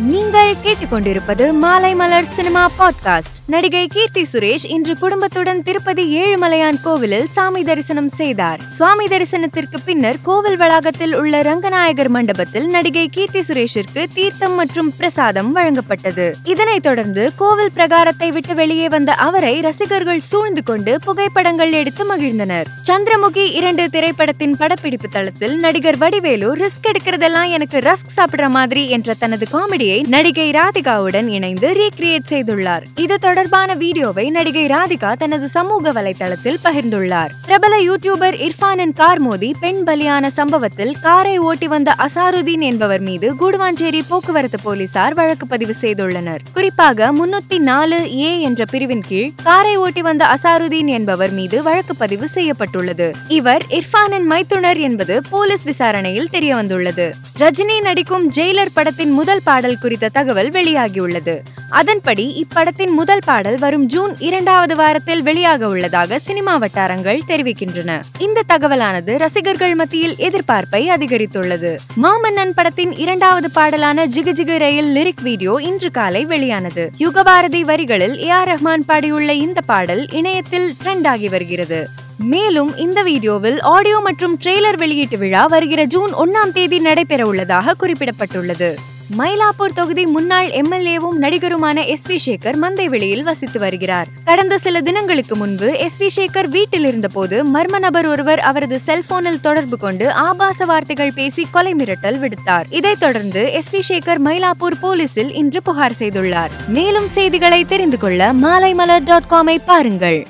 நீங்கள் கேட்டுக்கொண்டிருப்பது மாலை மலர் சினிமா பாட்காஸ்ட் நடிகை கீர்த்தி சுரேஷ் இன்று குடும்பத்துடன் திருப்பதி ஏழுமலையான் கோவிலில் சாமி தரிசனம் செய்தார். சுவாமி தரிசனத்திற்கு பின்னர் கோவில் வளாகத்தில் உள்ள ரங்கநாயகர் மண்டபத்தில் நடிகை கீர்த்தி சுரேஷிற்கு தீர்த்தம் மற்றும் பிரசாதம் வழங்கப்பட்டது. இதனைத் தொடர்ந்து கோவில் பிரகாரத்தை விட்டு வெளியே வந்த அவரை ரசிகர்கள் சூழ்ந்து கொண்டு புகைப்படங்கள் எடுத்து மகிழ்ந்தனர். சந்திரமுகி இரண்டு திரைப்படத்தின் படப்பிடிப்பு தளத்தில் நடிகர் வடிவேலு ரிஸ்க் எடுக்கிறதெல்லாம் எனக்கு ரஸ்க் சாப்பிடுற மாதிரி என்ற தனது காமெடி கதையை நடிகை ராதிகாவுடன் இணைந்து ரீக்ரியேட் செய்துள்ளார். இது தொடர்பான வீடியோவை நடிகை ராதிகா தனது சமூக வலைதளத்தில் பகிர்ந்துள்ளார். பிரபல யூடியூபர் இர்ஃபானின் கார் மோதி பெண் பலியான சம்பவத்தில் காரை ஓட்டி வந்த அசாருதீன் என்பவர் மீது கூடுவாஞ்சேரி போக்குவரத்து போலீசார் வழக்கு பதிவு செய்துள்ளனர். குறிப்பாக முன்னூத்தி நாலு ஏ என்ற பிரிவின் கீழ் காரை ஓட்டி வந்த அசாருதீன் என்பவர் மீது வழக்கு பதிவு செய்யப்பட்டுள்ளது. இவர் இர்ஃபானின் மைத்துனர் என்பது போலீஸ் விசாரணையில் தெரியவந்துள்ளது. ரஜினி நடிக்கும் ஜெயிலர் படத்தின் முதல் பாடல் குறித்த தகவல் வெளியாகியுள்ளது. அதன்படி இப்படத்தின் முதல் பாடல் வரும் ஜூன் இரண்டாவது வாரத்தில் வெளியாக உள்ளதாக சினிமா வட்டாரங்கள் தெரிவிக்கின்றன. இந்த தகவலானது ரசிகர்கள் மத்தியில் எதிர்பார்ப்பை அதிகரித்துள்ளது. மாமன்னன் படத்தின் இரண்டாவது பாடலான ஜிகு ஜிகு ரயில் லிரிக் வீடியோ இன்று காலை வெளியானது. யுகபாரதி வரிகளில் ஏ ஆர் ரஹ்மான் பாடியுள்ள இந்த பாடல் இணையத்தில் ட்ரெண்ட் ஆகி வருகிறது. மேலும் இந்த வீடியோவில் ஆடியோ மற்றும் ட்ரெய்லர் வெளியீட்டு விழா வருகிற ஜூன் ஒன்னாம் தேதி நடைபெற உள்ளதாக குறிப்பிடப்பட்டுள்ளது. மயிலாப்பூர் தொகுதி முன்னாள் எம்எல்ஏவும் நடிகருமான எஸ் வி சேகர் மந்தைவெளியில் வசித்து வருகிறார். கடந்த சில தினங்களுக்கு முன்பு எஸ் வி சேகர் வீட்டில் இருந்தபோது மர்ம நபர் ஒருவர் அவரது செல்போனில் தொடர்பு கொண்டு ஆபாச வார்த்தைகள் பேசி கொலை மிரட்டல் விடுத்தார். இதைத் தொடர்ந்து எஸ் வி சேகர் மயிலாப்பூர் போலீசில் இன்று புகார் செய்துள்ளார். மேலும் செய்திகளை தெரிந்து கொள்ள மாலைமலர் டாட் காமை பாருங்கள்.